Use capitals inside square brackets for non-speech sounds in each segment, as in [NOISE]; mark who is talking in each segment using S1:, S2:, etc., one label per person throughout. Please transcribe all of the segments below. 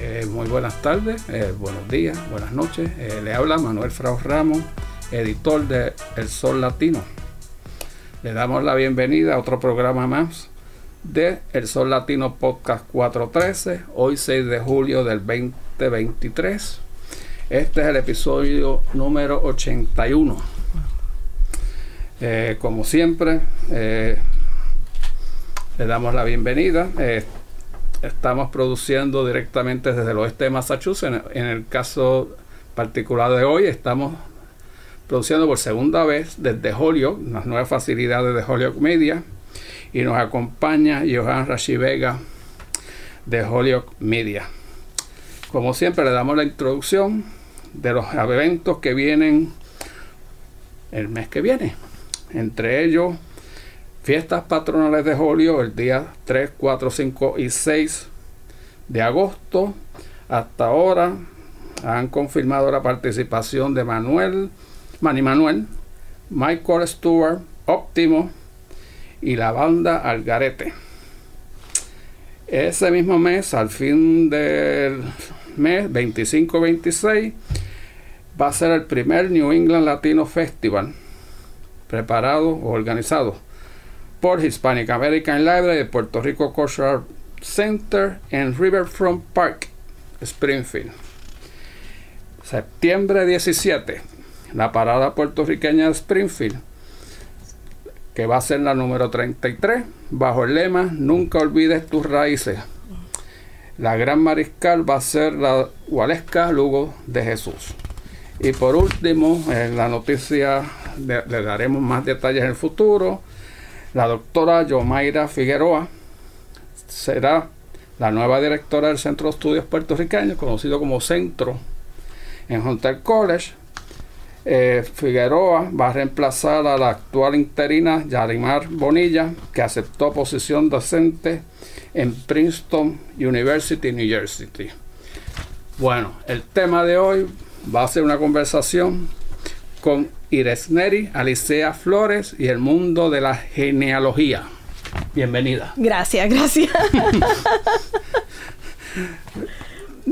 S1: Eh, muy buenas tardes, eh, buenos días, buenas noches. Eh, le habla Manuel Frau Ramos, editor de El Sol Latino. Le damos la bienvenida a otro programa más de El Sol Latino Podcast 413, hoy 6 de julio del 2023. Este es el episodio número 81. como siempre, le damos la bienvenida estamos produciendo directamente desde el oeste de Massachusetts. En el caso particular de hoy, estamos produciendo por segunda vez desde Holyoke, las nuevas facilidades de Holyoke Media. Y nos acompaña Johan Rashi Vega de Holyoke Media. Como siempre, le damos la introducción de los eventos que vienen el mes que viene. Entre ellos, Fiestas patronales de Julio el día 3, 4, 5 y 6 de agosto. Hasta ahora han confirmado la participación de Manuel, Manny Manuel, Michael Stewart, Óptimo y la banda Algarete. Ese mismo mes, al fin del mes, 25-26, va a ser el primer New England Latino Festival preparado o organizado por Hispanic American Library de Puerto Rico Cultural Center en Riverfront Park, Springfield. Septiembre 17, la parada puertorriqueña de Springfield, que va a ser la número 33, bajo el lema Nunca olvides tus raíces. La gran mariscal va a ser la Gualesca Lugo de Jesús. Y por último, en la noticia le daremos más detalles en el futuro la doctora Yomaira Figueroa será la nueva directora del Centro de Estudios Puertorriqueños, conocido como Centro, en Hunter College. Eh, Figueroa va a reemplazar a la actual interina Yarimar Bonilla, que aceptó posición docente en Princeton University, New Jersey. Bueno, el tema de hoy va a ser una conversación con Iresneri, Alicea Flores y el mundo de la genealogía. Bienvenida.
S2: Gracias, gracias.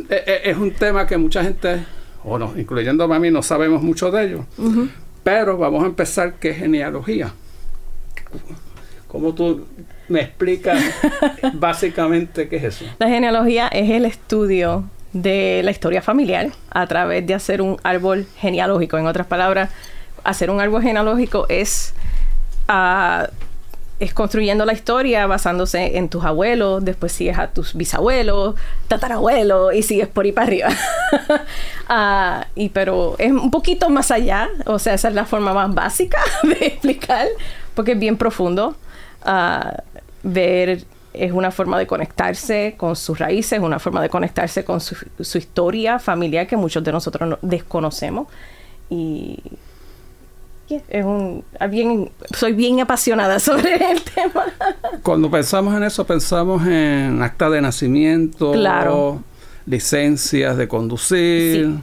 S1: E, [LAUGHS] e, es un tema que mucha gente, o no, incluyendo a mí, no sabemos mucho de ello. Pero vamos a empezar, ¿qué es genealogía? ¿Cómo tú me explicas [LAUGHS] básicamente qué es eso?
S2: La genealogía es el estudio de la historia familiar a través de hacer un árbol genealógico. En otras palabras, hacer un árbol genealógico es, uh, es construyendo la historia basándose en tus abuelos, después sigues a tus bisabuelos, tatarabuelos y sigues por ahí para arriba. uh, [LAUGHS] y pero es un poquito más allá, o sea, esa es la forma más básica [LAUGHS] de explicar, porque es bien profundo. Uh, ver es una forma de conectarse con sus raíces, una forma de conectarse con su, su historia familiar que muchos de nosotros no, desconocemos. Y es un, bien, soy bien apasionada [LAUGHS] sobre el tema.
S1: Cuando pensamos en eso, pensamos en acta de nacimiento,
S2: claro.
S1: licencias de conducir. Sí.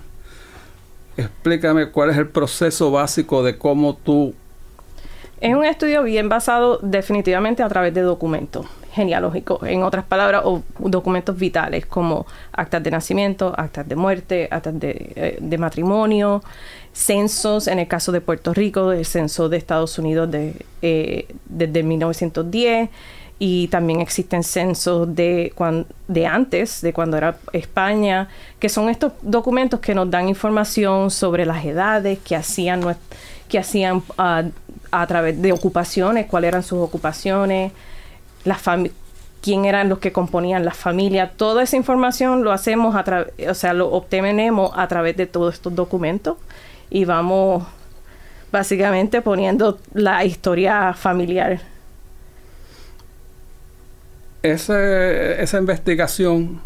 S1: Explícame cuál es el proceso básico de cómo tú...
S2: Es un estudio bien basado definitivamente a través de documentos genealógicos, en otras palabras, o documentos vitales como actas de nacimiento, actas de muerte, actas de, eh, de matrimonio, censos, en el caso de Puerto Rico, el censo de Estados Unidos de, eh, desde 1910 y también existen censos de, de antes, de cuando era España, que son estos documentos que nos dan información sobre las edades que hacían, que hacían uh, a través de ocupaciones, cuáles eran sus ocupaciones, las quién eran los que componían la familia, toda esa información lo hacemos a través, o sea, lo obtenemos a través de todos estos documentos y vamos básicamente poniendo la historia familiar.
S1: esa investigación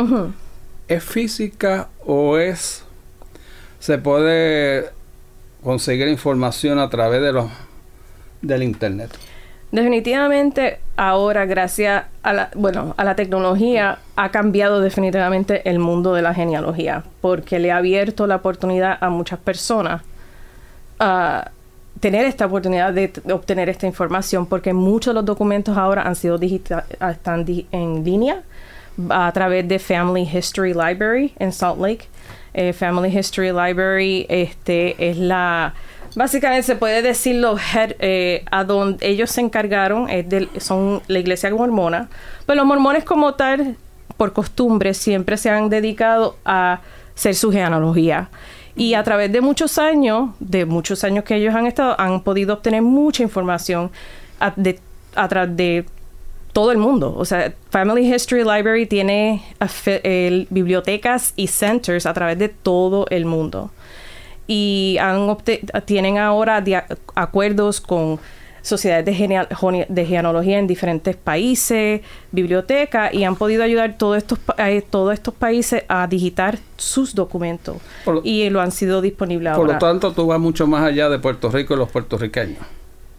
S1: es física o es se puede conseguir información a través de los del internet.
S2: Definitivamente ahora gracias a la bueno, a la tecnología ha cambiado definitivamente el mundo de la genealogía porque le ha abierto la oportunidad a muchas personas a tener esta oportunidad de, obtener esta información porque muchos de los documentos ahora han sido digital, están en línea a través de Family History Library en Salt Lake. Eh, Family History Library este, es la... Básicamente se puede decir los eh, a donde ellos se encargaron, es son la iglesia mormona, pero los mormones como tal, por costumbre, siempre se han dedicado a hacer su genealogía. Y a través de muchos años, de muchos años que ellos han estado, han podido obtener mucha información a, de, a través de todo el mundo. O sea, Family History Library tiene bibliotecas y centers a través de todo el mundo. Y han tienen ahora acuerdos con sociedades de, de, genealogía en diferentes países, bibliotecas, y han podido ayudar todos estos, eh, todos estos países a digitar sus documentos. y lo han sido disponibles ahora.
S1: Por lo tanto, tú vas mucho más allá de Puerto Rico y los puertorriqueños.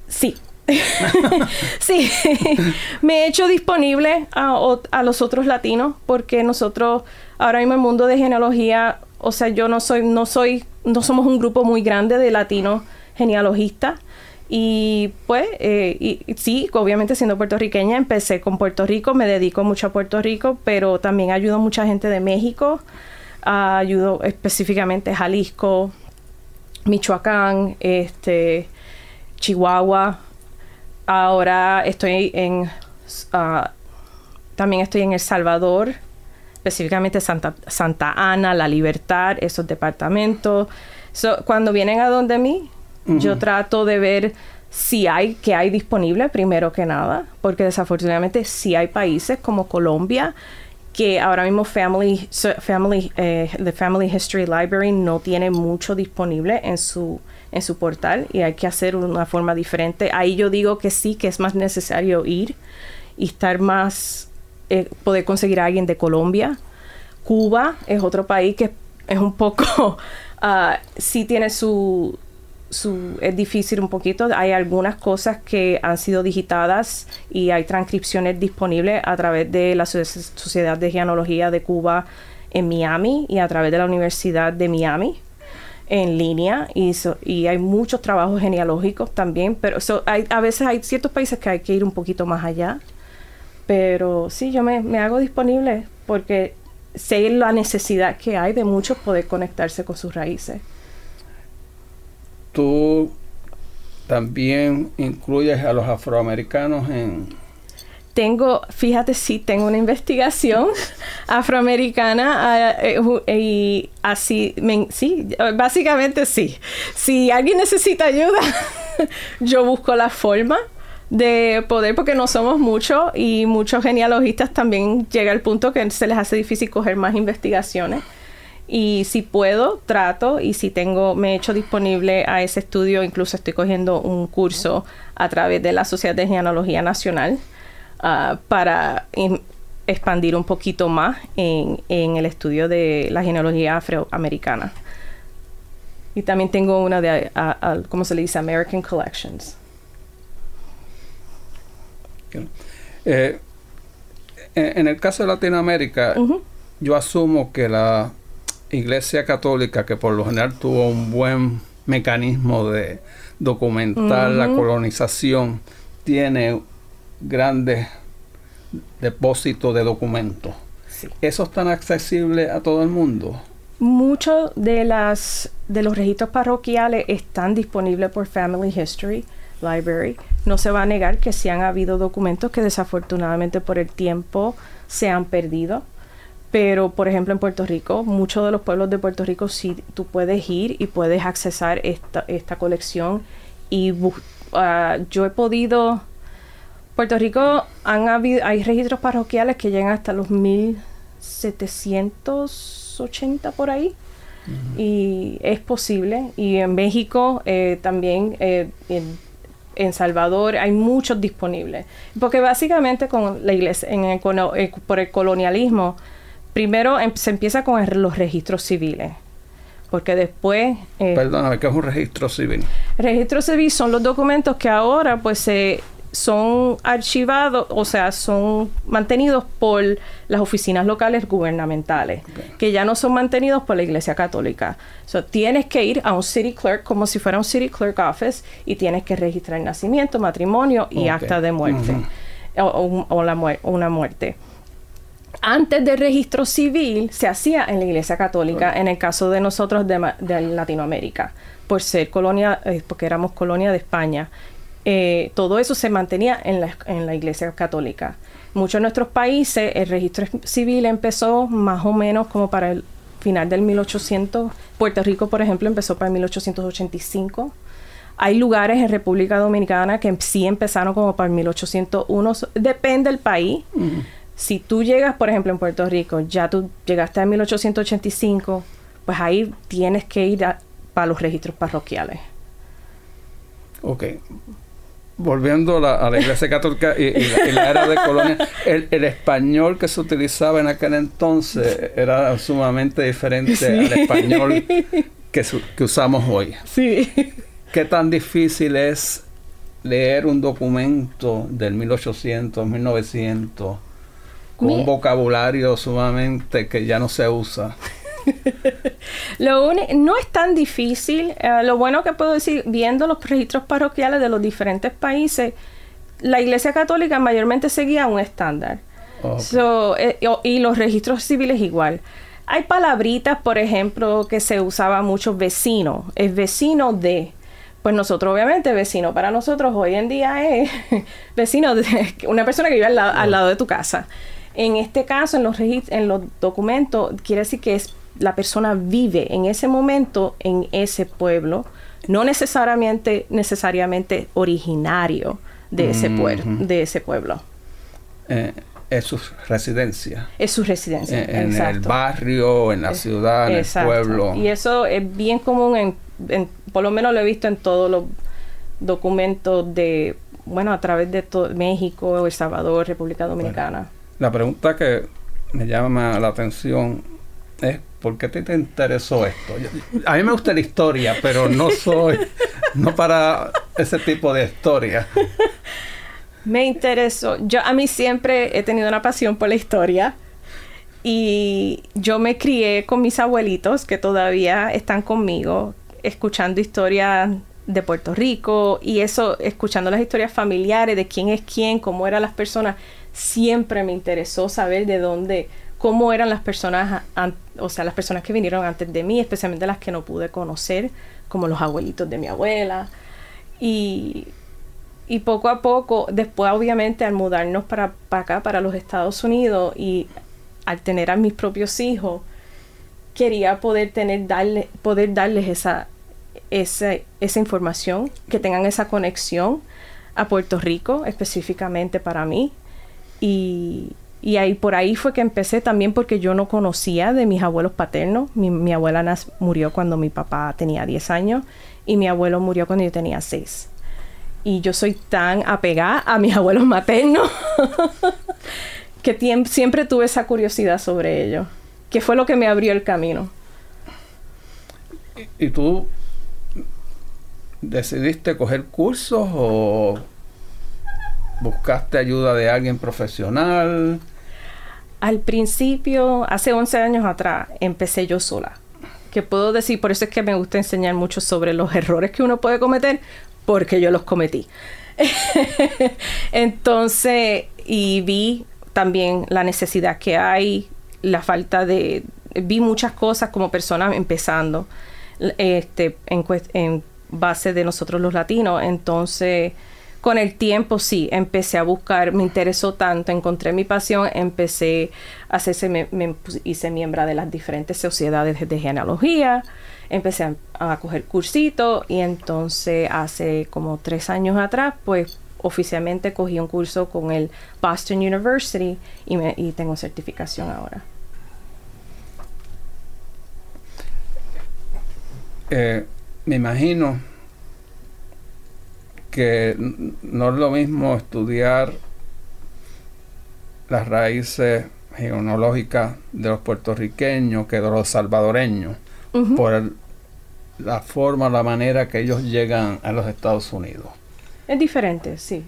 S2: Sí, [LAUGHS] sí, me he hecho disponible a, los otros latinos porque nosotros ahora mismo el mundo de genealogía, o sea, yo no soy, no soy, no somos un grupo muy grande de latinos genealogistas. Y pues, eh, sí, obviamente siendo puertorriqueña, empecé con Puerto Rico, me dedico mucho a Puerto Rico, pero también ayudo a mucha gente de México, ayudo específicamente Jalisco, Michoacán, este, Chihuahua, Ahora estoy en... Ah, también estoy en El Salvador, específicamente Santa, Santa Ana, La Libertad, esos departamentos. cuando vienen a donde mí, yo trato de ver si hay, que hay disponible primero que nada, porque desafortunadamente sí hay países como Colombia que ahora mismo Family, Family, eh, the Family History Library no tiene mucho disponible en su en su portal y hay que hacer una forma diferente. Ahí yo digo que sí, que es más necesario ir y estar más, eh, poder conseguir a alguien de Colombia. Cuba es otro país que es un poco, uh, [LAUGHS] sí tiene su, es difícil un poquito. Hay algunas cosas que han sido digitadas y hay transcripciones disponibles a través de la Sociedad de Genealogía de Cuba en Miami y a través de la Universidad de Miami en línea y, hay muchos trabajos genealógicos también, pero a veces hay ciertos países que hay que ir un poquito más allá. Pero sí, yo me, me hago disponible porque sé la necesidad que hay de muchos poder conectarse con sus raíces.
S1: Tú también incluyes a los afroamericanos en,
S2: tengo, fíjate, sí, tengo una investigación [LAUGHS] afroamericana eh, y así, sí, básicamente sí. Si alguien necesita ayuda, [LAUGHS] yo busco la forma de poder, porque no somos muchos y muchos genealogistas también llega al punto que se les hace difícil coger más investigaciones. Y si puedo, trato y si tengo, me he hecho disponible a ese estudio, incluso estoy cogiendo un curso a través de la Sociedad de Genealogía Nacional Ah, para expandir un poquito más en, el estudio de la genealogía afroamericana. Y también tengo una de, ¿cómo se le dice? American Collections.
S1: Eh, en, el caso de Latinoamérica, yo asumo que la Iglesia Católica, que por lo general tuvo un buen mecanismo de documentar la colonización, tiene grandes depósitos de documentos. ¿Esos están accesibles a todo el mundo?
S2: Muchos de, las, de los registros parroquiales están disponibles por Family History Library. No se va a negar que sí han habido documentos que desafortunadamente por el tiempo se han perdido. Pero, por ejemplo, en Puerto Rico, muchos de los pueblos de Puerto Rico sí tú puedes ir y puedes accesar esta, esta colección. Y uh, yo he podido Puerto Rico han habido, hay registros parroquiales que llegan hasta los 1780 por ahí. Y es posible. Y en México eh, también, eh, en, Salvador, hay muchos disponibles. Porque básicamente con la iglesia, en eh, por el colonialismo, primero em, se empieza con los registros civiles porque después...
S1: Perdóname, ¿qué es un registro civil?
S2: Registro civil son los documentos que ahora pues se son archivados, o sea, son mantenidos por las oficinas locales gubernamentales, que ya no son mantenidos por la Iglesia Católica. So, tienes que ir a un city clerk como si fuera un city clerk office y tienes que registrar nacimiento, matrimonio y acta de muerte o, la una muerte. antes del registro civil se hacía en la Iglesia Católica, en el caso de nosotros de, Latinoamérica, por ser colonia, eh, porque éramos colonia de España. Eh, todo eso se mantenía en la, en la Iglesia Católica. Muchos de nuestros países el registro civil empezó más o menos como para el final del 1800. Puerto Rico, por ejemplo, empezó para el 1885. Hay lugares en República Dominicana que sí empezaron como para el 1801. Depende del país. Si tú llegas, por ejemplo, en Puerto Rico, ya tú llegaste a 1885, pues ahí tienes que ir para los registros parroquiales.
S1: Ok. Volviendo a la Iglesia Católica y, la, era de colonia, el, español que se utilizaba en aquel entonces era sumamente diferente al español que, que usamos hoy.
S2: Sí.
S1: ¿Qué tan difícil es leer un documento del 1800, 1900? con un vocabulario sumamente que ya no se usa. [LAUGHS]
S2: lo no es tan difícil. Eh, lo bueno que puedo decir, viendo los registros parroquiales de los diferentes países, la Iglesia Católica mayormente seguía un estándar. Eh, y los registros civiles igual. Hay palabritas, por ejemplo, que se usaba mucho vecino. Es vecino de. Pues nosotros, obviamente, vecino para nosotros hoy en día es [LAUGHS] vecino de [LAUGHS] una persona que vive al lado de tu casa. En este caso, en los, en los documentos, quiere decir que es, la persona vive en ese momento en ese pueblo, no necesariamente, necesariamente originario de ese, pueblo, de ese pueblo.
S1: Eh, es su residencia.
S2: Es su residencia.
S1: Eh, en, el barrio, en la ciudad, en el pueblo.
S2: Y eso es bien común, en, por lo menos lo he visto en todos los documentos de, bueno, a través de todo, México, El Salvador, República Dominicana.
S1: La pregunta que me llama la atención es ¿por qué te, te interesó esto? a mí me gusta la historia, pero no soy, no para ese tipo de historia. [LAUGHS]
S2: Me interesó. Yo a mí siempre he tenido una pasión por la historia y yo me crié con mis abuelitos que todavía están conmigo, escuchando historias de Puerto Rico y eso, escuchando las historias familiares de quién es quién, cómo eran las personas siempre me interesó saber de dónde, cómo eran las personas, o sea, las personas que vinieron antes de mí, especialmente las que no pude conocer, como los abuelitos de mi abuela. Y, poco a poco, después obviamente al mudarnos para, acá, para los Estados Unidos, y al tener a mis propios hijos, quería poder tener, darle, poder darles esa, esa, esa información, que tengan esa conexión a Puerto Rico, específicamente para mí. Y, ahí por ahí fue que empecé también porque yo no conocía de mis abuelos paternos. Mi, abuela murió cuando mi papá tenía 10 años y mi abuelo murió cuando yo tenía 6. Y yo soy tan apegada a mis [LAUGHS] abuelos maternos [LAUGHS] que siempre tuve esa curiosidad sobre ellos, que fue lo que me abrió el camino.
S1: ¿Y tú decidiste coger cursos o ¿Buscaste ayuda de alguien profesional?
S2: Al principio, hace 11 años atrás, empecé yo sola. Que puedo decir, por eso es que me gusta enseñar mucho sobre los errores que uno puede cometer, porque yo los cometí. [LAUGHS] Entonces, y vi también la necesidad que hay, la falta de... Vi muchas cosas como persona empezando este, en, en base de nosotros los latinos. Entonces con el tiempo sí, empecé a buscar, me interesó tanto, encontré mi pasión, empecé a hacerse, me, hice miembro de las diferentes sociedades de genealogía, empecé a, coger cursitos y entonces hace como tres años atrás, pues oficialmente cogí un curso con el Boston University y, me, y tengo certificación ahora.
S1: Eh, me imagino que no es lo mismo estudiar las raíces genealógicas de los puertorriqueños que de los salvadoreños, por la forma, la manera que ellos llegan a los Estados Unidos.
S2: Es diferente, sí.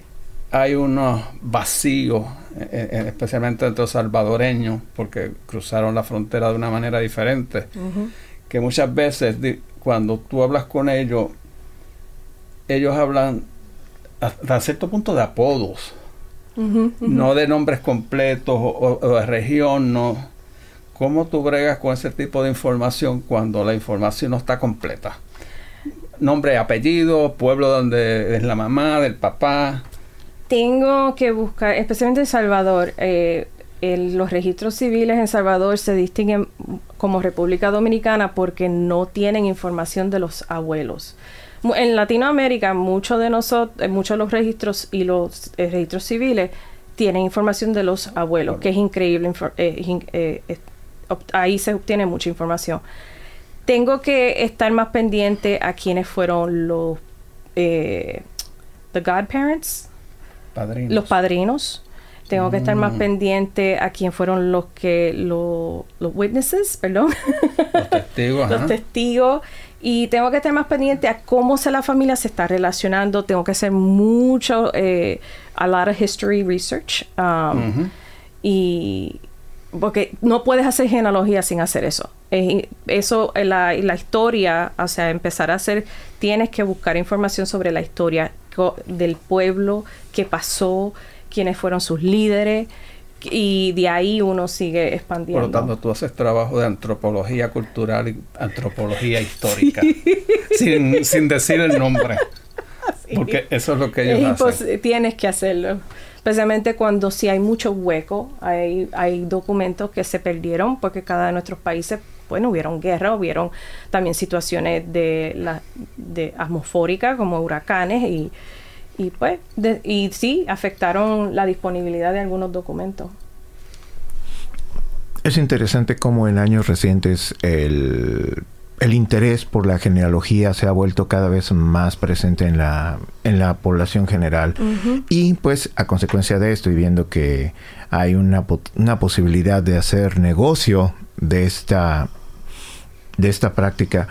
S1: Hay unos vacíos, eh, eh, especialmente entre los salvadoreños, porque cruzaron la frontera de una manera diferente, que muchas veces cuando tú hablas con ellos, ellos hablan hasta cierto punto de apodos. no de nombres completos o, de región, no. ¿Cómo tú bregas con ese tipo de información cuando la información no está completa? Nombre, apellido, pueblo donde es la mamá, del papá.
S2: Tengo que buscar, especialmente en Salvador, eh, los registros civiles en Salvador se distinguen como República Dominicana porque no tienen información de los abuelos. En Latinoamérica, muchos de nosotros, eh, muchos de los registros y los eh, registros civiles tienen información de los abuelos, que es increíble. Eh, ahí se obtiene mucha información. Tengo que estar más pendiente a quienes fueron los the godparents, los padrinos tengo que estar más mm. pendiente a quién fueron los que los witnesses, perdón.
S1: Los testigos. [LAUGHS]
S2: los testigos. Y tengo que estar más pendiente a cómo se la familia se está relacionando. Tengo que hacer mucho, eh, a lot of history research. Um, y porque no puedes hacer genealogía sin hacer eso. eso, la, la historia, o sea, empezar a hacer, tienes que buscar información sobre la historia del pueblo, qué pasó, quiénes fueron sus líderes y de ahí uno sigue expandiendo.
S1: Por lo tanto, tú haces trabajo de antropología cultural y antropología [LAUGHS] histórica, sin, sin, decir el nombre. [LAUGHS] Porque eso es lo que ellos hacen.
S2: Tienes que hacerlo. Especialmente cuando sí hay mucho hueco, hay, hay documentos que se perdieron porque cada de nuestros países, bueno, hubieron guerra, hubieron también situaciones de, la, de atmosfóricas como huracanes y y pues, y sí, afectaron la disponibilidad de algunos documentos.
S3: Es interesante cómo en años recientes el, interés por la genealogía se ha vuelto cada vez más presente en la, en la población general. Y pues a consecuencia de esto y viendo que hay una, una posibilidad de hacer negocio de esta, de esta práctica,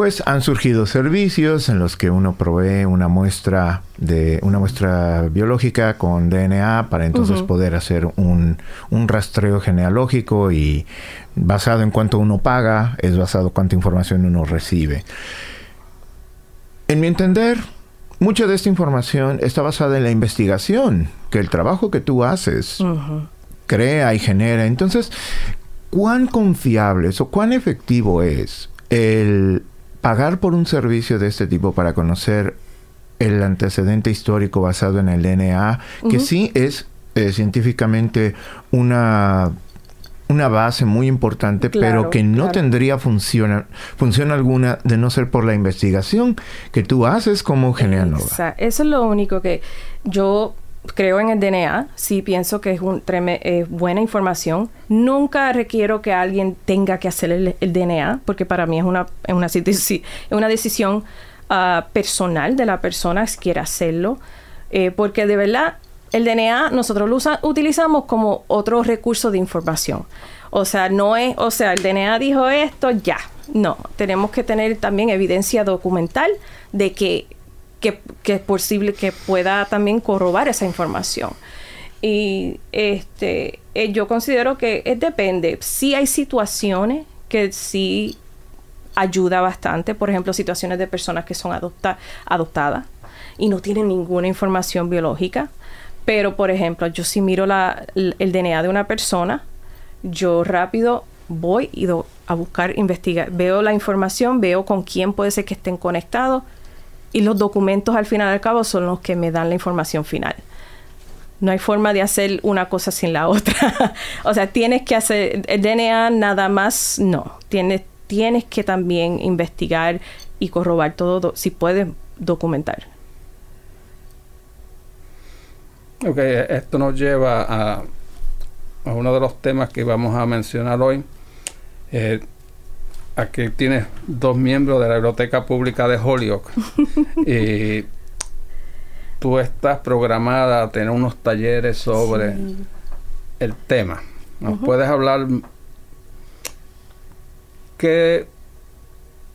S3: pues han surgido servicios en los que uno provee una muestra de una muestra biológica con DNA para entonces poder hacer un, rastreo genealógico y basado en cuánto uno paga es basado en cuánta información uno recibe. En mi entender, mucha de esta información está basada en la investigación, que el trabajo que tú haces crea y genera. Entonces, ¿cuán confiable o cuán efectivo es el pagar por un servicio de este tipo para conocer el antecedente histórico basado en el DNA, que sí es eh, científicamente una una base muy importante, pero que no tendría función, función alguna de no ser por la investigación que tú haces como genealóloga.
S2: Eso es lo único que yo creo en el DNA, sí pienso que es un eh, buena información. Nunca requiero que alguien tenga que hacer el, DNA, porque para mí es una, es una, una decisión ah, personal de la persona si quiere hacerlo. Eh, porque de verdad, el DNA nosotros lo utilizamos como otro recurso de información. O sea, no es, o sea, el DNA dijo esto, ya. No, tenemos que tener también evidencia documental de que que, es posible que pueda también corrobar esa información. Y este, eh, yo considero que es depende. Sí hay situaciones que sí ayuda bastante, por ejemplo, situaciones de personas que son adoptadas y no tienen ninguna información biológica. Pero, por ejemplo, yo si miro la, el DNA de una persona, yo rápido voy y a buscar, investigar, veo la información, veo con quién puede ser que estén conectados y los documentos al final al cabo son los que me dan la información final. No hay forma de hacer una cosa sin la otra. [LAUGHS] o sea, tienes que hacer el DNA nada más, no. Tienes, tienes que también investigar y corrobar todo, si puedes documentar.
S1: Ok, esto nos lleva a, a uno de los temas que vamos a mencionar hoy. Eh, aquí tienes dos miembros de la Biblioteca Pública de Holyoke. [LAUGHS] y tú estás programada a tener unos talleres sobre el tema. ¿Nos puedes hablar qué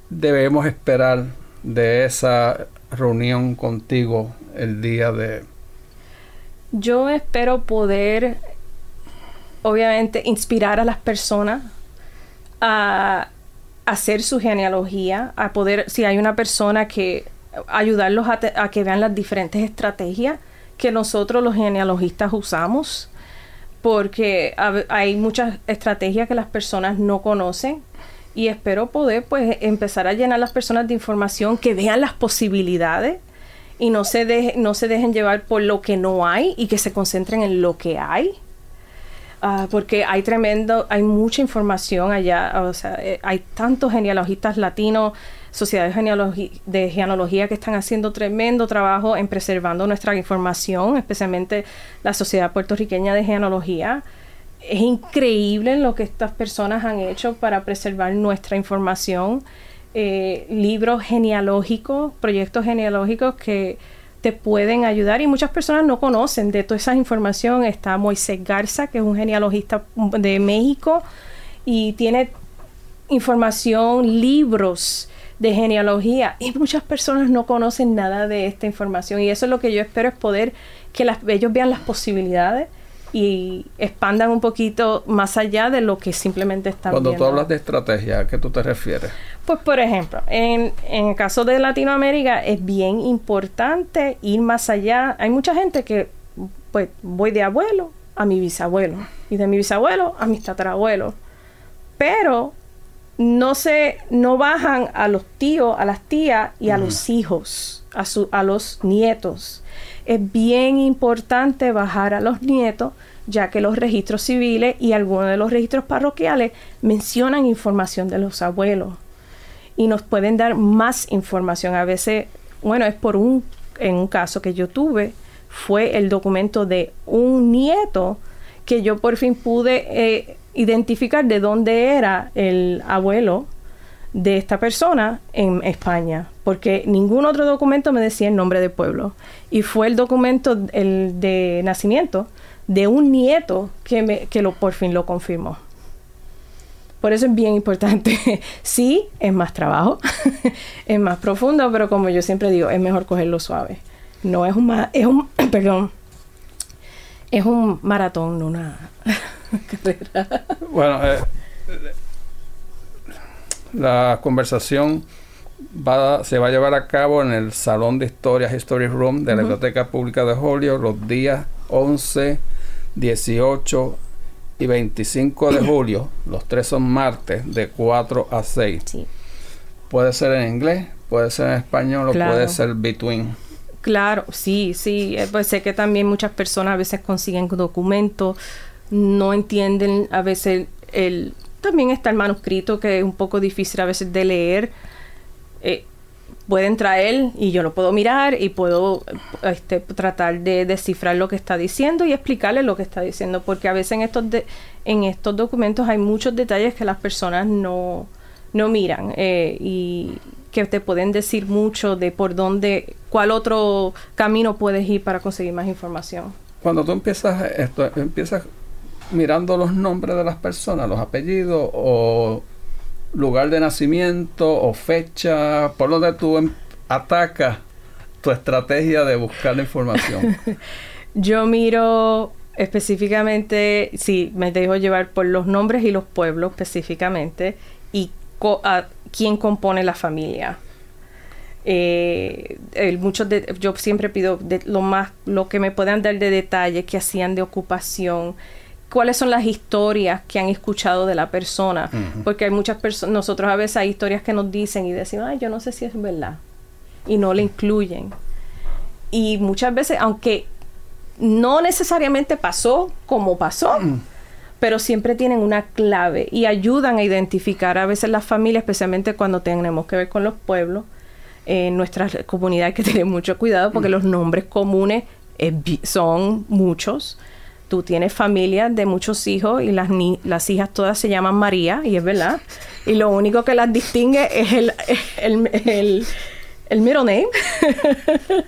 S1: debemos esperar de esa reunión contigo el día de...
S2: Yo espero poder, obviamente, inspirar a las personas a hacer su genealogía, a poder, si hay una persona que ayudarlos a, que vean las diferentes estrategias que nosotros los genealogistas usamos, porque hay muchas estrategias que las personas no conocen y espero poder pues empezar a llenar a las personas de información que vean las posibilidades y no se, no se dejen llevar por lo que no hay y que se concentren en lo que hay. Ah, porque hay tremendo, hay mucha información allá, o sea, eh, hay tantos genealogistas latinos, sociedades de genealogía que están haciendo tremendo trabajo en preservando nuestra información, especialmente la Sociedad Puertorriqueña de Genealogía. Es increíble lo que estas personas han hecho para preservar nuestra información eh, libros genealógicos, proyectos genealógicos que te pueden ayudar y muchas personas no conocen de toda esa información. Está Moisés Garza, que es un genealogista de México y tiene información, libros de genealogía y muchas personas no conocen nada de esta información y eso es lo que yo espero es poder que ellos vean las posibilidades y expandan un poquito más allá de lo que simplemente están
S1: Cuando tú hablas de estrategia, ¿a qué tú te refieres?
S2: Pues por ejemplo, en, en el caso de Latinoamérica es bien importante ir más allá. Hay mucha gente que, pues, voy de abuelo a mi bisabuelo y de mi bisabuelo a mis tatarabuelos. Pero no se, no bajan a los tíos, a las tías y a los hijos, a, su, a los nietos. Es bien importante bajar a los nietos, ya que los registros civiles y algunos de los registros parroquiales mencionan información de los abuelos y nos pueden dar más información. A veces, bueno, es por un, en un caso que yo tuve, fue el documento de un nieto que yo por fin pude eh, identificar de dónde era el abuelo de esta persona en España, porque ningún otro documento me decía el nombre del pueblo. Y fue el documento el de nacimiento de un nieto que, me, que lo, por fin lo confirmó. Por eso es bien importante. [LAUGHS] sí, es más trabajo, [LAUGHS] es más profundo, pero como yo siempre digo, es mejor cogerlo suave. No es un, es un, [CLEARS THROAT] perdón, es un maratón, no una [LAUGHS] carrera.
S1: Bueno, eh, la conversación va, se va a llevar a cabo en el Salón de Historias History Room de la Biblioteca Pública de Julio los días 11, 18 y 25 de julio, los tres son martes, de 4 a 6. Puede ser en inglés, puede ser en español o puede ser between.
S2: Claro, sí, sí. Eh, pues sé que también muchas personas a veces consiguen documentos, no entienden a veces el... También está el manuscrito que es un poco difícil a veces de leer. Eh, pueden traer y yo lo puedo mirar y puedo este, tratar de descifrar lo que está diciendo y explicarle lo que está diciendo, porque a veces en estos, en estos documentos hay muchos detalles que las personas no, no miran eh, y que te pueden decir mucho de por dónde, cuál otro camino puedes ir para conseguir más información.
S1: Cuando tú empiezas esto, empiezas mirando los nombres de las personas, los apellidos o lugar de nacimiento o fecha, por donde tú em, atacas tu estrategia de buscar la información? [LAUGHS]
S2: Yo miro específicamente, sí, me dejo llevar por los nombres y los pueblos específicamente y quién compone la familia. Eh, muchos de, yo siempre pido lo más lo que me puedan dar de detalles que hacían de ocupación cuáles son las historias que han escuchado de la persona. Porque hay muchas personas, nosotros a veces hay historias que nos dicen y decimos, ay, yo no sé si es verdad. Y no le incluyen. Y muchas veces, aunque no necesariamente pasó como pasó, pero siempre tienen una clave y ayudan a identificar a veces las familias, especialmente cuando tenemos que ver con los pueblos. En nuestra comunidad hay que [LAUGHS] tener mucho cuidado porque los nombres comunes son muchos tú tienes familia de muchos hijos y las, las hijas todas se llaman María, y es verdad. Y lo único que las distingue es el, el, el, el middle name. [LAUGHS]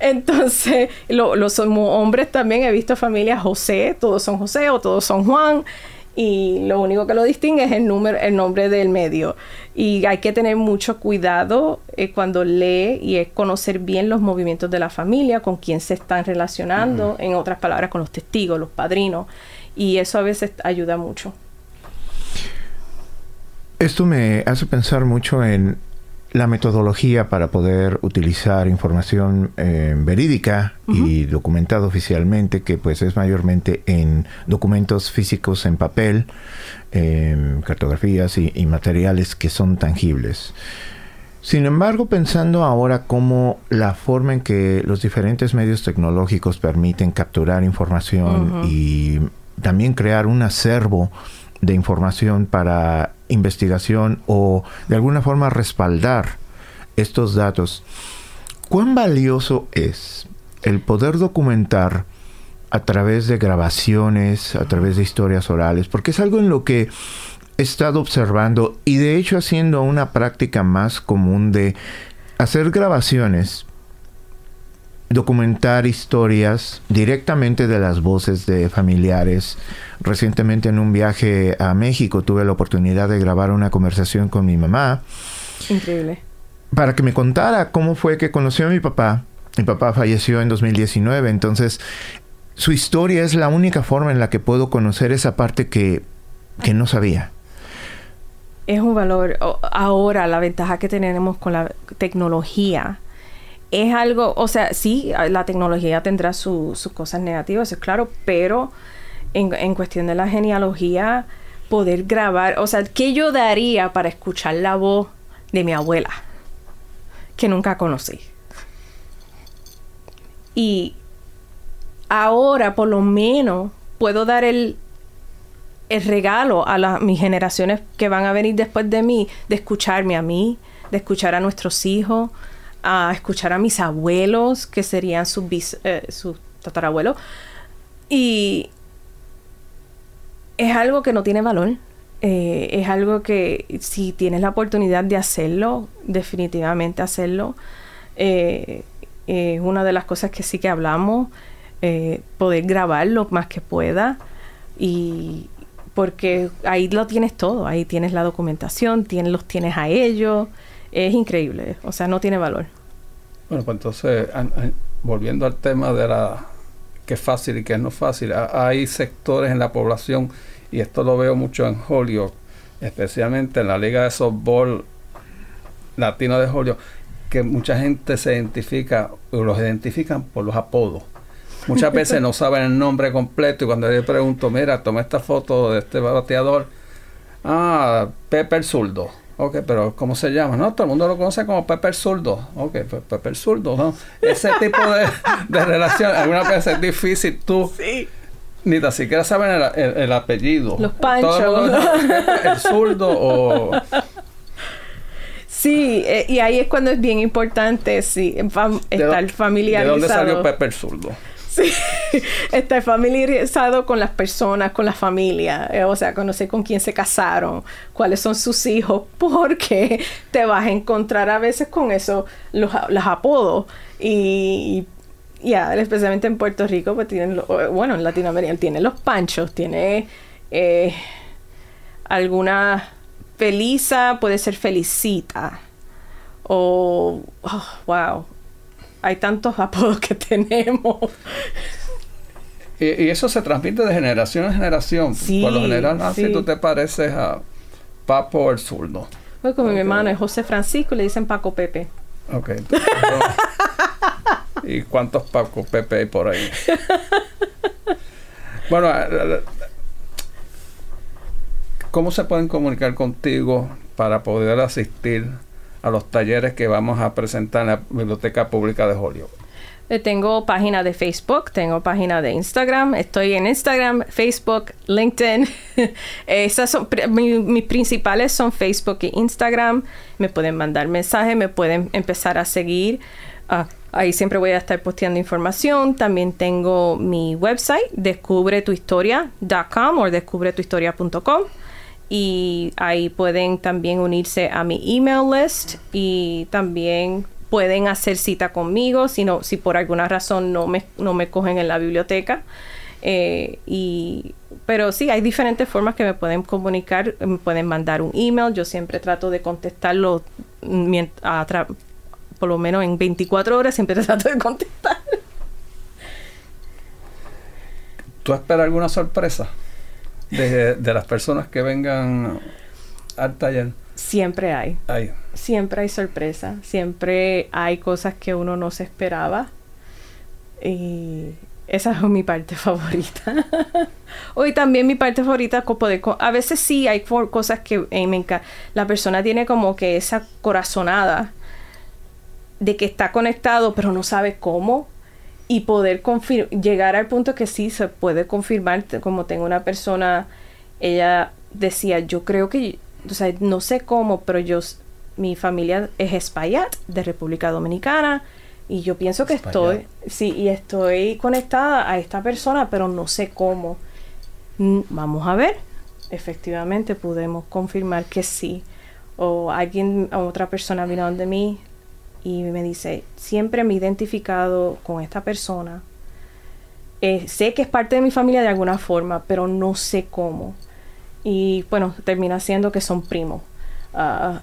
S2: Entonces, los hombres también he visto familias José, todos son José o todos son Juan y lo único que lo distingue es el número, el nombre del medio. Y hay que tener mucho cuidado eh, cuando lee y es conocer bien los movimientos de la familia, con quién se están relacionando, en otras palabras, con los testigos, los padrinos. Y eso a veces ayuda mucho.
S3: Esto me hace pensar mucho en la metodología para poder utilizar información eh, verídica y documentada oficialmente, que pues es mayormente en documentos físicos en papel, em, cartografías y, y, materiales que son tangibles. Sin embargo, pensando ahora cómo la forma en que los diferentes medios tecnológicos permiten capturar información y también crear un acervo de información para investigación o de alguna forma respaldar estos datos, ¿cuán valioso es el poder documentar a través de grabaciones, a través de historias orales? Porque es algo en lo que he estado observando y de hecho haciendo una práctica más común de hacer grabaciones documentar historias directamente de las voces de familiares. Recientemente en un viaje a México tuve la oportunidad de grabar una conversación con mi mamá.
S2: Increíble.
S3: Para que me contara cómo fue que conoció a mi papá. Mi papá falleció en 2019, entonces su historia es la única forma en la que puedo conocer esa parte que, que no sabía.
S2: Es un valor. Ahora, la ventaja que tenemos con la tecnología es algo, o sea, sí, la tecnología tendrá sus cosas negativas, es claro, pero en, cuestión de la genealogía, poder grabar, o sea, ¿qué yo daría para escuchar la voz de mi abuela? Que nunca conocí. Y ahora, por lo menos, puedo dar el, el regalo a las, mis generaciones que van a venir después de mí, de escucharme a mí, de escuchar a nuestros hijos, a escuchar a mis abuelos, que serían sus, eh, tatarabuelos. Y es algo que no tiene valor. Eh, es algo que si tienes la oportunidad de hacerlo, definitivamente hacerlo. Eh, es una de las cosas que sí que hablamos, poder grabar lo más que pueda. Y porque ahí lo tienes todo, ahí tienes la documentación, tienes, los tienes a ellos es increíble, o sea, no tiene valor.
S1: Bueno, pues entonces, volviendo al tema de la que es fácil y que no fácil, hay sectores en la población, y esto lo veo mucho en Hollywood, especialmente en la liga de softball latino de Hollywood, que mucha gente se identifica, o los identifican por los apodos. Muchas [LAUGHS] veces no saben el nombre completo y cuando yo pregunto, mira, toma esta foto de este bateador, ah, Pepe el Zurdo Ok, pero ¿cómo se llama? No, todo el mundo lo conoce como Pepper Zurdo. Ok, pues Pepper Zurdo, ¿no? Ese [LAUGHS] tipo de, de relación, algunas veces es difícil tú. Sí. Ni tan siquiera saben el, apellido.
S2: Los panchos. [LAUGHS]
S1: El zurdo o...
S2: Sí, eh, y ahí es cuando es bien importante sí, estar familiarizado.
S1: ¿De dónde salió Pepper Zurdo?
S2: Sí, [LAUGHS] estar familiarizado con las personas, con la familia, eh, o sea, conocer con quién se casaron, cuáles son sus hijos, [LAUGHS] porque te vas a encontrar a veces con eso, los, apodos. Y, ya, especialmente en Puerto Rico, pues tienen, bueno, en Latinoamérica tiene los panchos, tiene eh, alguna Felisa, puede ser Felicita. O, oh, wow, hay tantos [LAUGHS] apodos que tenemos.
S1: Y, eso se transmite de generación en generación. Por lo general, así tú te pareces a Papo el zurdo.
S2: Pues como mi hermano es José Francisco, le dicen Paco Pepe.
S1: Ok. ¿Y cuántos Paco Pepe hay por ahí? [LAUGHS] bueno, ¿cómo se pueden comunicar contigo para poder asistir a los talleres que vamos a presentar en la Biblioteca Pública de Hollywood?
S2: Eh, tengo página de Facebook, tengo página de Instagram, estoy en Instagram, Facebook, LinkedIn. [LAUGHS] Esas son, mis principales son Facebook e Instagram. Me pueden mandar mensajes, me pueden empezar a seguir. Ah, ahí siempre voy a estar posteando información. También tengo mi website, descubretuhistoria.com o descubretuhistoria.com y ahí pueden también unirse a mi email list y también pueden hacer cita conmigo si, no, si por alguna razón no me, no me cogen en la biblioteca. Eh, y, pero sí, hay diferentes formas que me pueden comunicar, me pueden mandar un email, yo siempre trato de contestarlo por lo menos en 24 horas, siempre [LAUGHS] trato de contestar.
S1: ¿Tú esperas alguna sorpresa? de, las personas que vengan al taller.
S2: Siempre hay. Siempre hay sorpresa. Siempre hay cosas que uno no se esperaba. Y esa es mi parte [LAUGHS] favorita. Hoy también mi parte favorita poder a veces sí hay cosas que eh, me encanta. La persona tiene como que esa corazonada de que está conectado pero no sabe cómo y poder llegar al punto que sí se puede confirmar como tengo una persona ella decía yo creo que o sea no sé cómo pero yo mi familia es Espaillat de República Dominicana y yo pienso que estoy sí y estoy conectada a esta persona pero no sé cómo mm, vamos a ver efectivamente podemos confirmar que sí o alguien otra persona vino donde mí y me dice, siempre me he identificado con esta persona. Eh, sé que es parte de mi familia de alguna forma, pero no sé cómo. Y bueno, termina siendo que son primos. Uh,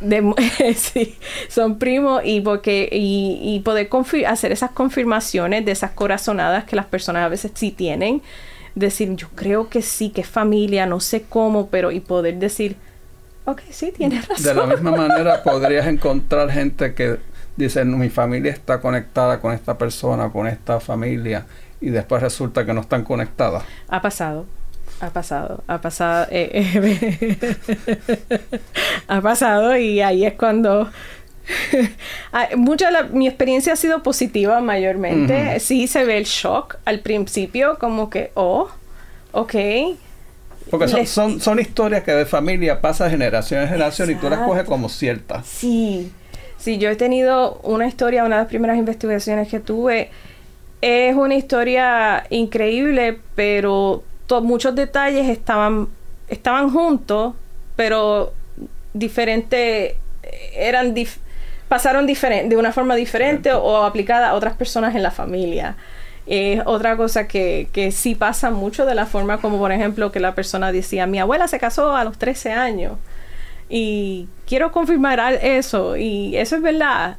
S2: [LAUGHS] sí, son primos y porque y, y poder hacer esas confirmaciones de esas corazonadas que las personas a veces sí tienen decir yo creo que sí que es familia no sé cómo pero y poder decir Ok, sí, tienes razón.
S1: De la misma [LAUGHS] manera podrías encontrar gente que dice, mi familia está conectada con esta persona, con esta familia, y después resulta que no están conectadas.
S2: Ha pasado. Ha pasado, ha pasado, eh, eh, [LAUGHS] ha pasado y ahí es cuando [LAUGHS] ah, mucha mi experiencia ha sido positiva mayormente. Sí se ve el shock al principio, como que, oh, ok,
S1: porque son, son, historias que de familia pasa de generación en generación y tú las coges como ciertas.
S2: Sí, sí, yo he tenido una historia, una de las primeras investigaciones que tuve, es una historia increíble, pero muchos detalles estaban, estaban juntos, pero diferentes, eran pasaron diferente, de una forma diferente o aplicada a otras personas en la familia. Es otra cosa que, que sí pasa mucho de la forma como, por ejemplo, que la persona decía, mi abuela se casó a los 13 años y quiero confirmar eso y eso es verdad.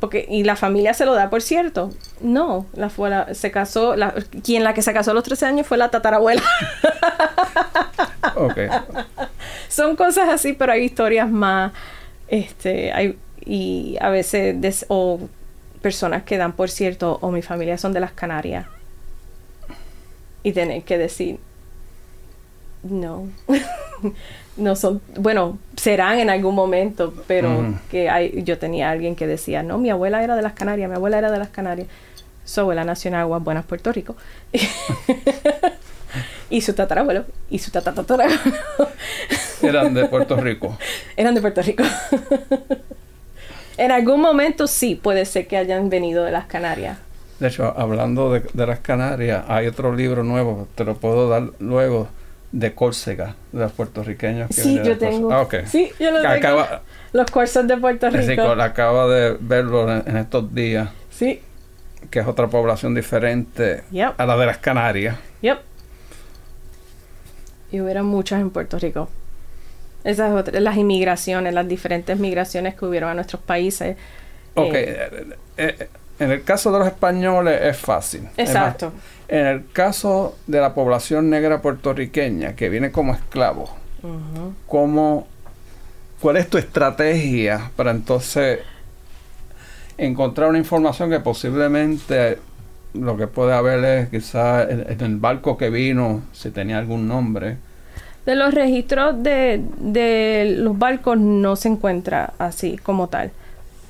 S2: Porque, y la familia se lo da, por cierto. No, la, fue se casó, la, quien la que se casó a los 13 años fue la tatarabuela. okay. [LAUGHS] Son cosas así, pero hay historias más, este, hay, y a veces, o personas que dan por cierto o mi familia son de las Canarias y tener que decir no [LAUGHS] no son bueno serán en algún momento pero que hay yo tenía alguien que decía no mi abuela era de las Canarias mi abuela era de las Canarias su abuela nació en Aguas Buenas Puerto Rico. [LAUGHS] Y su tatarabuelo y su tatarabuelo [LAUGHS]
S1: eran de Puerto Rico.
S2: Eran de Puerto Rico. [LAUGHS] En algún momento sí puede ser que hayan venido de las Canarias.
S1: De hecho, hablando de, las Canarias, hay otro libro nuevo, te lo puedo dar luego, de Córcega, de los puertorriqueños.
S2: Que sí, yo tengo. Ah, Sí, yo lo tengo. los cursos de Puerto Rico. Sí,
S1: acaba de verlo en, estos días.
S2: Sí.
S1: Que es otra población diferente a la de las Canarias.
S2: Yep. Y hubiera muchas en Puerto Rico. Esas otras, las inmigraciones, las diferentes migraciones que hubieron a nuestros países.
S1: Ok, eh, eh, eh, en el caso de los españoles es fácil.
S2: Exacto.
S1: En el caso de la población negra puertorriqueña que viene como esclavo, ¿cuál es tu estrategia para entonces encontrar una información que posiblemente lo que puede haber es quizás en el barco que vino, si tenía algún nombre?
S2: de los registros de, de los barcos no se encuentra así como tal.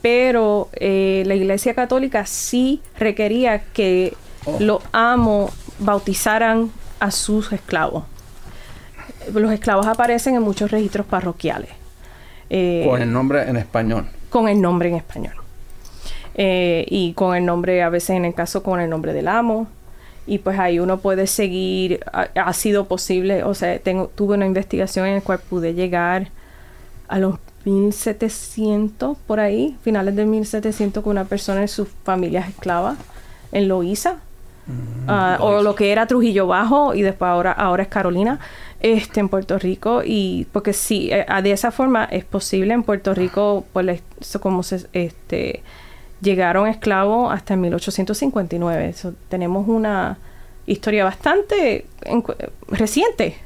S2: Pero eh, la Iglesia Católica sí requería que oh. los amos bautizaran a sus esclavos. Los esclavos aparecen en muchos registros parroquiales.
S1: Eh, con el nombre en español.
S2: Con el nombre en español. Eh, y con el nombre, a veces en el caso, con el nombre del amo, y pues ahí uno puede seguir, ha, sido posible, o sea, tengo, tuve una investigación en la cual pude llegar a los 1700 por ahí, finales de 1700 con una persona en sus familias esclavas en Loíza. Mm, ah, o lo que era Trujillo Bajo y después ahora ahora es Carolina este en Puerto Rico y porque sí eh, de esa forma es posible en Puerto Rico pues como se este llegaron esclavos hasta en 1859. tenemos una historia bastante reciente.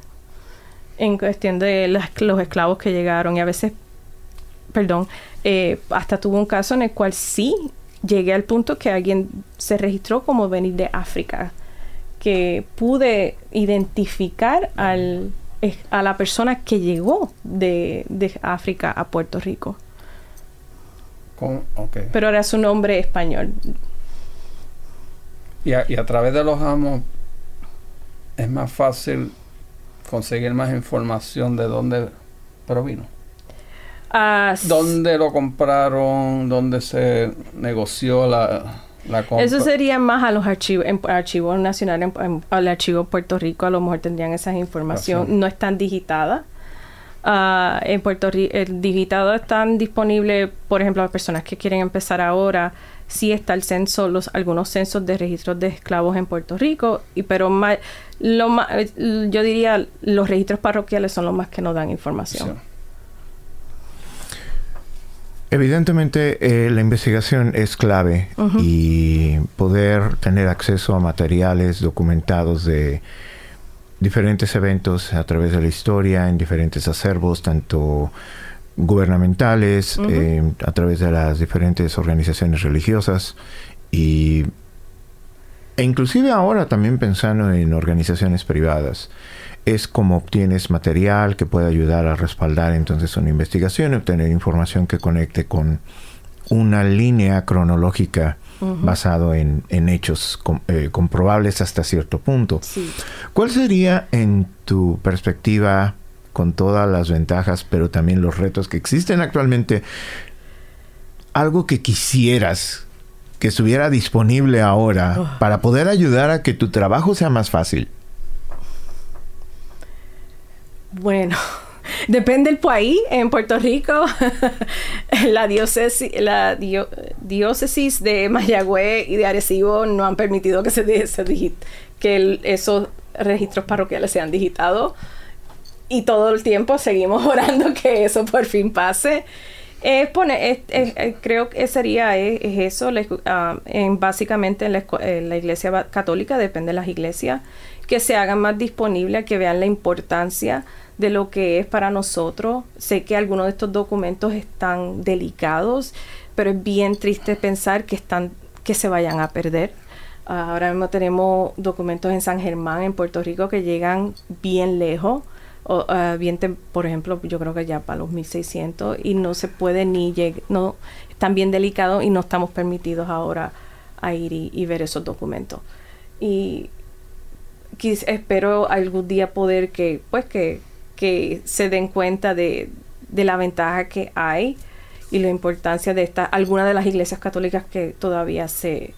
S2: en cuestión de los esclavos que llegaron y a veces, perdón, eh, hasta tuvo un caso en el cual sí llegué al punto que alguien se registró como venir de África, que pude identificar al, a la persona que llegó de, África a Puerto Rico. Pero era su nombre español.
S1: Y a, y a través de los amos es más fácil conseguir más información de dónde provino. Ah, ¿Dónde lo compraron? ¿Dónde se negoció la, la compra?
S2: Eso sería más a los archivos, en, archivos nacionales, al archivo Puerto Rico, a lo mejor tendrían esa información. No están digitadas. Uh, en Puerto Rico, el digitado están disponibles, por ejemplo, a personas que quieren empezar ahora sí está el censo, los, algunos censos de registros de esclavos en Puerto Rico, y pero lo más, yo diría los registros parroquiales son los más que nos dan información.
S3: Evidentemente eh, la investigación es clave y poder tener acceso a materiales documentados de diferentes eventos a través de la historia en diferentes acervos, tanto gubernamentales, eh, a través de las diferentes organizaciones religiosas y e inclusive ahora también pensando en organizaciones privadas. Es como obtienes material que puede ayudar a respaldar entonces una investigación y obtener información que conecte con una línea cronológica basado en, hechos eh, comprobables hasta cierto punto. ¿Cuál sería en tu perspectiva con todas las ventajas, pero también los retos que existen actualmente, algo que quisieras que estuviera disponible ahora para poder ayudar a que tu trabajo sea más fácil?
S2: Bueno, [LAUGHS] depende del país. En Puerto Rico, [LAUGHS] la diócesis, la diócesis de Mayagüez y de Arecibo no han permitido que se, que esos registros parroquiales sean digitados y todo el tiempo seguimos [LAUGHS] orando que eso por fin pase. Eh, creo que sería es, eso, ah, en, básicamente en la, iglesia católica, depende de las iglesias, que se hagan más disponibles, que vean la importancia de lo que es para nosotros. Sé que algunos de estos documentos están delicados, pero es bien triste pensar que, están, que se vayan a perder. Ah, ahora mismo tenemos documentos en San Germán, en Puerto Rico, que llegan bien lejos o, uh, por ejemplo, yo creo que ya para los 1600 y no se puede ni llegar, no, están bien delicados y no estamos permitidos ahora a ir y, ver esos documentos. Y espero algún día poder que, pues, que, que se den cuenta de, de la ventaja que hay y la importancia de esta, algunas de las iglesias católicas que todavía se,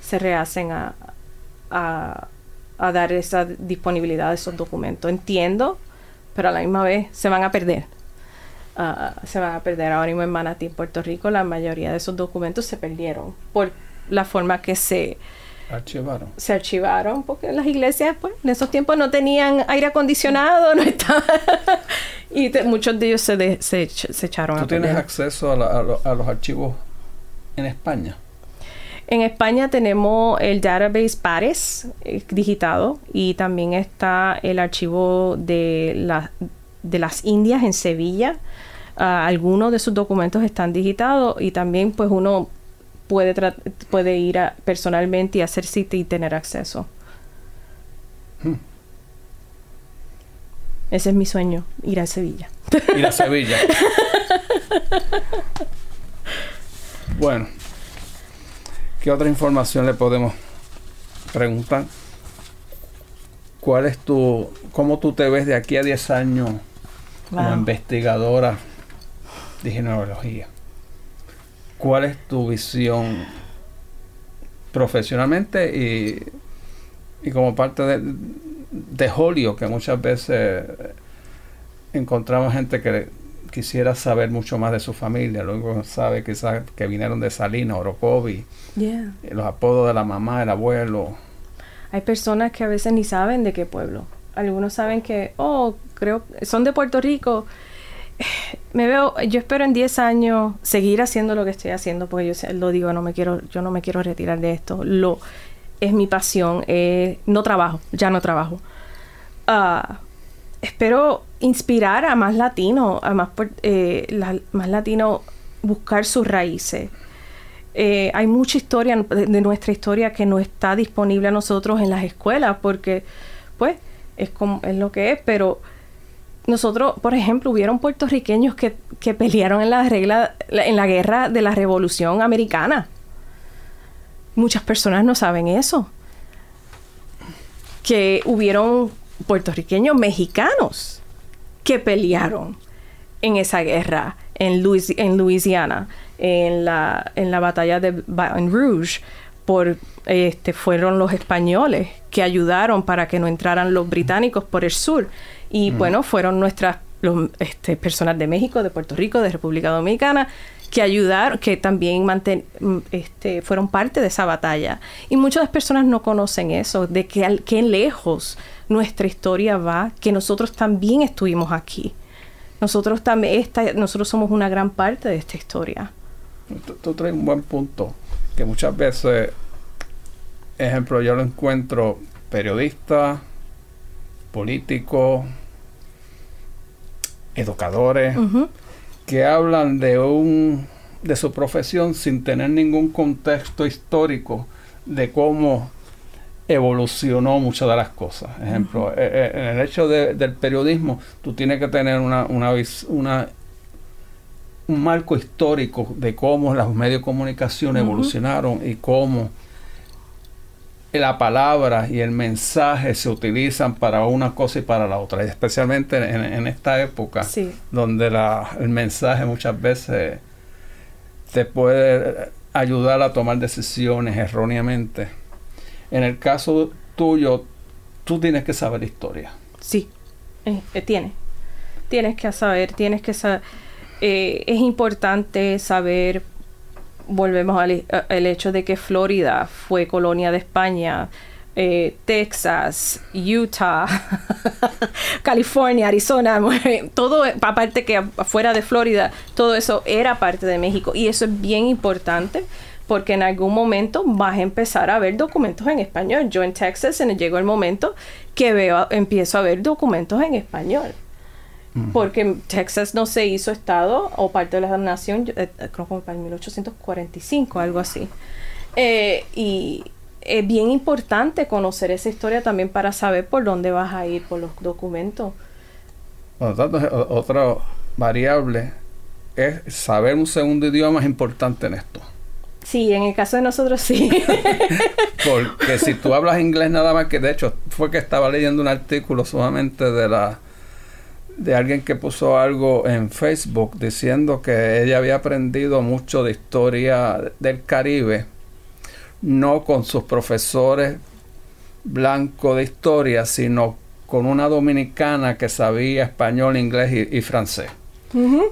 S2: se rehacen a, a, a dar esa disponibilidad de esos documentos. Entiendo pero a la misma vez se van a perder. Ah, se van a perder ahora mismo en Manatí, Puerto Rico, la mayoría de esos documentos se perdieron por la forma que se
S1: archivaron.
S2: Se archivaron porque las iglesias, pues, en esos tiempos no tenían aire acondicionado, no estaban. [LAUGHS] y muchos de ellos se, se, se, echaron
S1: ¿Tú tienes acceso a, a los archivos en España?
S2: En España tenemos el database Pares eh, digitado y también está el archivo de, la, de las Indias en Sevilla. Ah, algunos de sus documentos están digitados y también pues uno puede, puede ir personalmente y hacer cita y tener acceso. Hmm. Ese es mi sueño, ir a Sevilla.
S1: Ir a Sevilla. [LAUGHS] bueno, ¿Qué otra información le podemos preguntar? ¿Cuál es tu, cómo tú te ves de aquí a 10 años como investigadora de genealogía? ¿Cuál es tu visión profesionalmente y, como parte de, de Holio, que muchas veces encontramos gente que quisiera saber mucho más de su familia. Luego sabe quizás que vinieron de Salina, Orocovi, los apodos de la mamá, el abuelo.
S2: Hay personas que a veces ni saben de qué pueblo. Algunos saben que, oh, creo, son de Puerto Rico. Me veo, yo espero en 10 años seguir haciendo lo que estoy haciendo, porque yo lo digo, no me quiero, yo no me quiero retirar de esto. Lo, es mi pasión, no trabajo, ya no trabajo. Ah, espero inspirar a más latinos, a más, eh, más latinos buscar sus raíces. Eh, hay mucha historia de, nuestra historia que no está disponible a nosotros en las escuelas porque, pues, es, como, es lo que es, pero nosotros, por ejemplo, hubieron puertorriqueños que, que pelearon en la regla, en la guerra de la Revolución Americana. Muchas personas no saben eso. Que hubieron puertorriqueños mexicanos que pelearon en esa guerra en, en Louisiana, en la, en la batalla de Baton Rouge, por, este, fueron los españoles que ayudaron para que no entraran los británicos por el sur. Y bueno, fueron nuestras los, este, personas de México, de Puerto Rico, de República Dominicana, que ayudaron, que también manten, este, fueron parte de esa batalla. Y muchas personas no conocen eso, de que, qué lejos nuestra historia va, que nosotros también estuvimos aquí. Nosotros también, esta, nosotros somos una gran parte de esta historia.
S1: Tú, traes un buen punto, que muchas veces, ejemplo, yo lo encuentro periodistas, políticos, educadores, que hablan de un de su profesión sin tener ningún contexto histórico de cómo evolucionó muchas de las cosas. Ejemplo, eh, eh, en el hecho del periodismo, tú tienes que tener una, una, una, un marco histórico de cómo los medios de comunicación evolucionaron y cómo la palabra y el mensaje se utilizan para una cosa y para la otra, y especialmente en, esta época donde la, el mensaje muchas veces te puede ayudar a tomar decisiones erróneamente en el caso tuyo, tú tienes que saber historia.
S2: Sí, eh, eh, tiene. Tienes que saber, tienes que saber. Eh, es importante saber, volvemos al el hecho de que Florida fue colonia de España, Texas, Utah, [LAUGHS] California, Arizona, [LAUGHS] todo, aparte que afuera de Florida, todo eso era parte de México y eso es bien importante porque en algún momento vas a empezar a ver documentos en español. Yo en Texas llegó el momento que veo, empiezo a ver documentos en español. Porque Texas no se hizo estado o parte de la nación, eh, creo que para 1845, algo así. Eh, y es bien importante conocer esa historia también para saber por dónde vas a ir por los documentos.
S1: Por lo tanto, otra variable es saber un segundo idioma es importante en esto.
S2: Sí, en el caso de nosotros sí. [LAUGHS]
S1: Porque si tú hablas inglés nada más que de hecho fue que estaba leyendo un artículo solamente de la de alguien que puso algo en Facebook diciendo que ella había aprendido mucho de historia del Caribe, no con sus profesores blancos de historia, sino con una dominicana que sabía español, inglés y francés.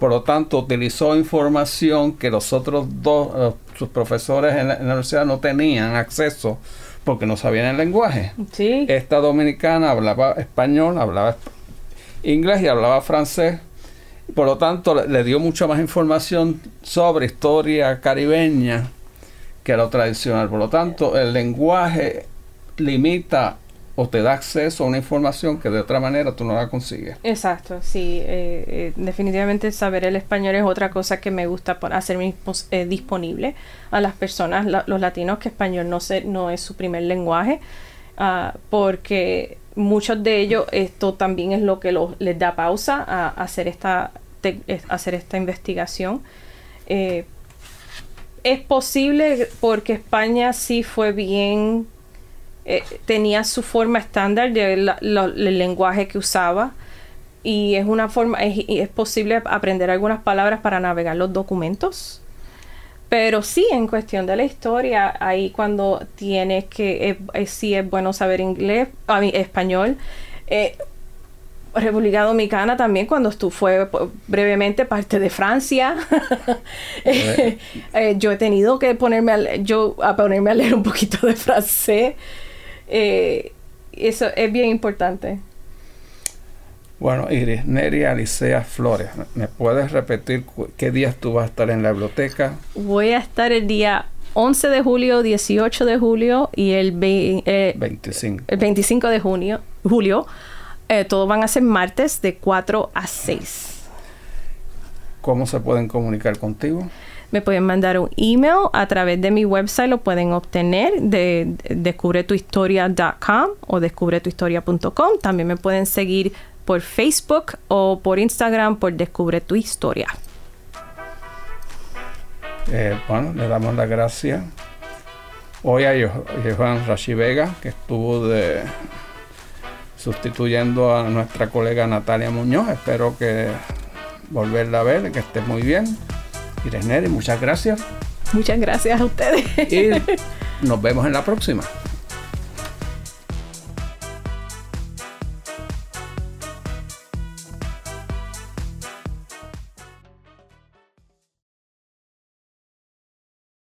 S1: Por lo tanto, utilizó información que los otros dos, eh, sus profesores en la, universidad no tenían acceso porque no sabían el lenguaje. Esta dominicana hablaba español, hablaba inglés y hablaba francés. Por lo tanto, le, dio mucha más información sobre historia caribeña que lo tradicional. Por lo tanto, el lenguaje limita o te da acceso a una información que de otra manera tú no la consigues.
S2: Exacto, sí. Eh, eh, definitivamente saber el español es otra cosa que me gusta hacer eh, disponible a las personas, los latinos, que español no, se, no es su primer lenguaje, ah, porque muchos de ellos esto también es lo que les da pausa a, hacer, esta, hacer esta investigación. es posible porque España sí fue bien eh, tenía su forma estándar del lenguaje que usaba y es una forma es, es, posible aprender algunas palabras para navegar los documentos pero sí en cuestión de la historia ahí cuando tienes que eh, sí es bueno saber inglés a mí, español eh, República Dominicana también cuando estuvo fue brevemente parte de Francia. [LAUGHS] Yo he tenido que ponerme a, yo a ponerme a leer un poquito de francés. Eh, eso es bien importante.
S1: Bueno, Iris, Neria Alicea Flores, ¿me puedes repetir qué días tú vas a estar en la biblioteca?
S2: Voy a estar el día 11 de julio, 18 de julio y el, 25.
S1: Eh,
S2: el 25 de junio, julio Eh, todos van a ser martes de 4 a 6.
S1: ¿Cómo se pueden comunicar contigo?
S2: Me pueden mandar un email a través de mi website, lo pueden obtener de descubretuhistoria.com o descubretuhistoria.com. También me pueden seguir por Facebook o por Instagram por Descubre tu Historia.
S1: Eh, bueno, le damos las gracias hoy a Johan Rashi Vega, que estuvo de, sustituyendo a nuestra colega Natalia Muñoz. Espero que volverla a ver, que esté muy bien. Ireneri, muchas gracias.
S2: Muchas gracias a ustedes.
S1: Y nos vemos en la próxima.